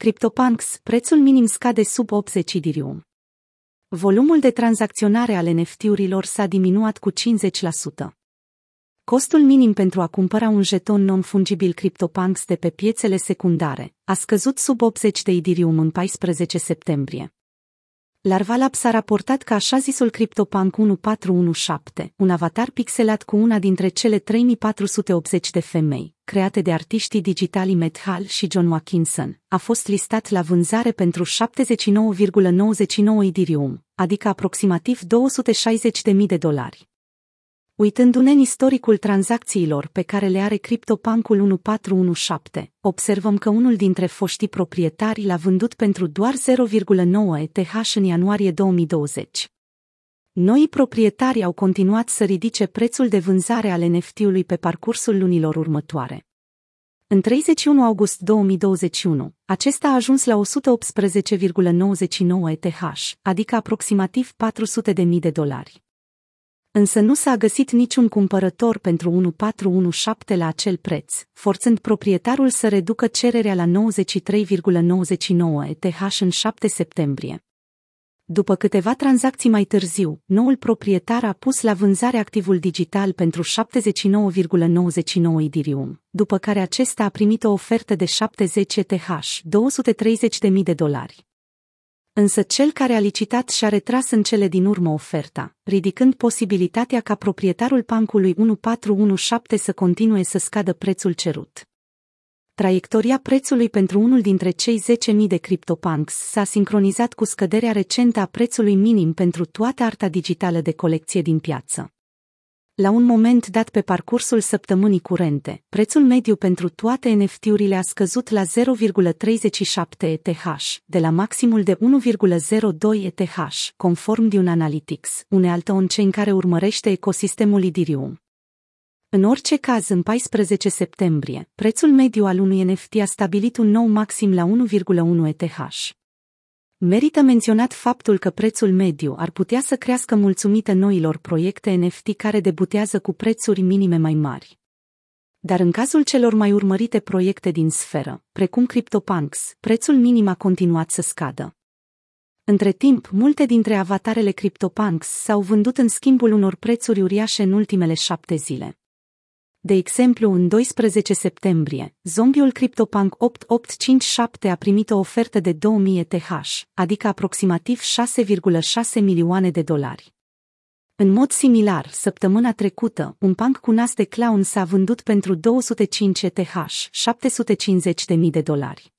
CryptoPunks, prețul minim scade sub 80 Ethereum. Volumul de tranzacționare al NFT-urilor s-a diminuat cu 50%. Costul minim pentru a cumpăra un jeton non-fungibil CryptoPunks de pe piețele secundare a scăzut sub 80 de Ethereum în 14 septembrie. Larvalabs a raportat că așa zisul CryptoPunk 1417, un avatar pixelat cu una dintre cele 3480 de femei, create de artiștii digitali Matt Hall și John Watkinson, a fost listat la vânzare pentru 79,99 Ethereum, adică aproximativ 260.000 de dolari. Uitându-ne în istoricul tranzacțiilor pe care le are CryptoPunk-ul 1417, observăm că unul dintre foștii proprietari l-a vândut pentru doar 0,9 ETH în ianuarie 2020. Noi proprietari au continuat să ridice prețul de vânzare al NFT-ului pe parcursul lunilor următoare. În 31 august 2021, acesta a ajuns la 118,99 ETH, adică aproximativ 400.000 de dolari. Însă nu s-a găsit niciun cumpărător pentru 1417 la acel preț, forțând proprietarul să reducă cererea la 93,99 ETH în 7 septembrie. După câteva tranzacții mai târziu, noul proprietar a pus la vânzare activul digital pentru 79,99 Ethereum, după care acesta a primit o ofertă de 70 ETH, 230.000 de dolari. Însă cel care a licitat și-a retras în cele din urmă oferta, ridicând posibilitatea ca proprietarul pancului 1417 să continue să scadă prețul cerut. Traiectoria prețului pentru unul dintre cei 10.000 de CryptoPunks s-a sincronizat cu scăderea recentă a prețului minim pentru toată arta digitală de colecție din piață. La un moment dat pe parcursul săptămânii curente, prețul mediu pentru toate NFT-urile a scăzut la 0,37 ETH, de la maximul de 1,02 ETH, conform de un Analytics, unealtă on-chain care urmărește ecosistemul Ethereum. În orice caz, în 14 septembrie, prețul mediu al unui NFT a stabilit un nou maxim la 1,1 ETH. Merită menționat faptul că prețul mediu ar putea să crească mulțumită noilor proiecte NFT care debutează cu prețuri minime mai mari. Dar în cazul celor mai urmărite proiecte din sferă, precum CryptoPunks, prețul minim a continuat să scadă. Între timp, multe dintre avatarele CryptoPunks s-au vândut în schimbul unor prețuri uriașe în ultimele șapte zile. De exemplu, în 12 septembrie, zombiul CryptoPunk 8857 a primit o ofertă de 2000 ETH, adică aproximativ 6,6 milioane de dolari. În mod similar, săptămâna trecută, un punk cu nas de clown s-a vândut pentru 205 ETH, 750.000 de dolari.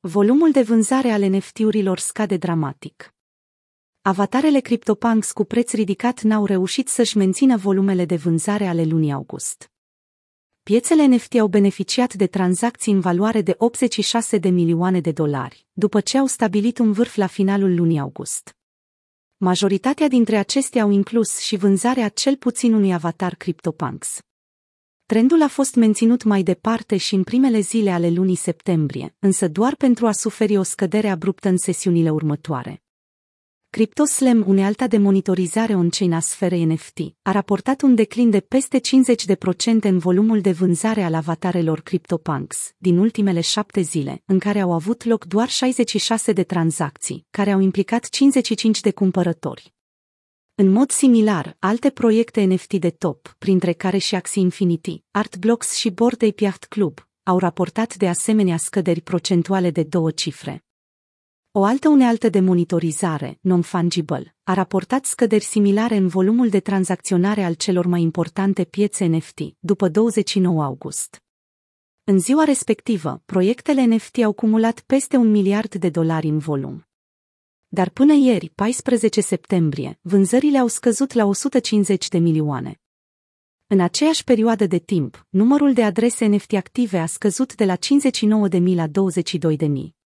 Volumul de vânzare al NFT-urilor scade dramatic. Avatarele CryptoPunks cu preț ridicat n-au reușit să-și mențină volumele de vânzare ale lunii august. Piețele NFT au beneficiat de tranzacții în valoare de 86 de milioane de dolari, după ce au stabilit un vârf la finalul lunii august. Majoritatea dintre acestea au inclus și vânzarea cel puțin unui avatar CryptoPunks. Trendul a fost menținut mai departe și în primele zile ale lunii septembrie, însă doar pentru a suferi o scădere abruptă în sesiunile următoare. CryptoSlam, unealta de monitorizare on-chain a sferei NFT, a raportat un declin de peste 50% în volumul de vânzare al avatarelor CryptoPunks din ultimele șapte zile, în care au avut loc doar 66 de tranzacții, care au implicat 55 de cumpărători. În mod similar, alte proiecte NFT de top, printre care și Axie Infinity, Artblocks și Bored Ape Yacht Club, au raportat de asemenea scăderi procentuale de două cifre. O altă unealtă de monitorizare, non-fungible, a raportat scăderi similare în volumul de tranzacționare al celor mai importante piețe NFT, după 29 august. În ziua respectivă, proiectele NFT au cumulat peste un miliard de dolari în volum. Dar până ieri, 14 septembrie, vânzările au scăzut la 150 de milioane. În aceeași perioadă de timp, numărul de adrese NFT active a scăzut de la 59.000 la 22.000.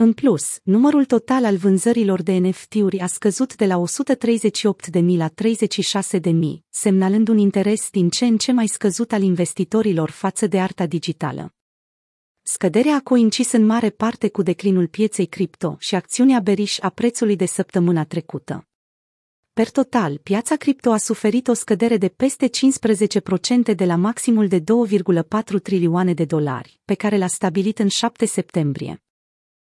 În plus, numărul total al vânzărilor de NFT-uri a scăzut de la 138.000 la 36.000, semnalând un interes din ce în ce mai scăzut al investitorilor față de arta digitală. Scăderea a coincis în mare parte cu declinul pieței cripto și acțiunea beriș a prețului de săptămâna trecută. Per total, piața cripto a suferit o scădere de peste 15% de la maximul de 2,4 trilioane de dolari, pe care l-a stabilit în 7 septembrie.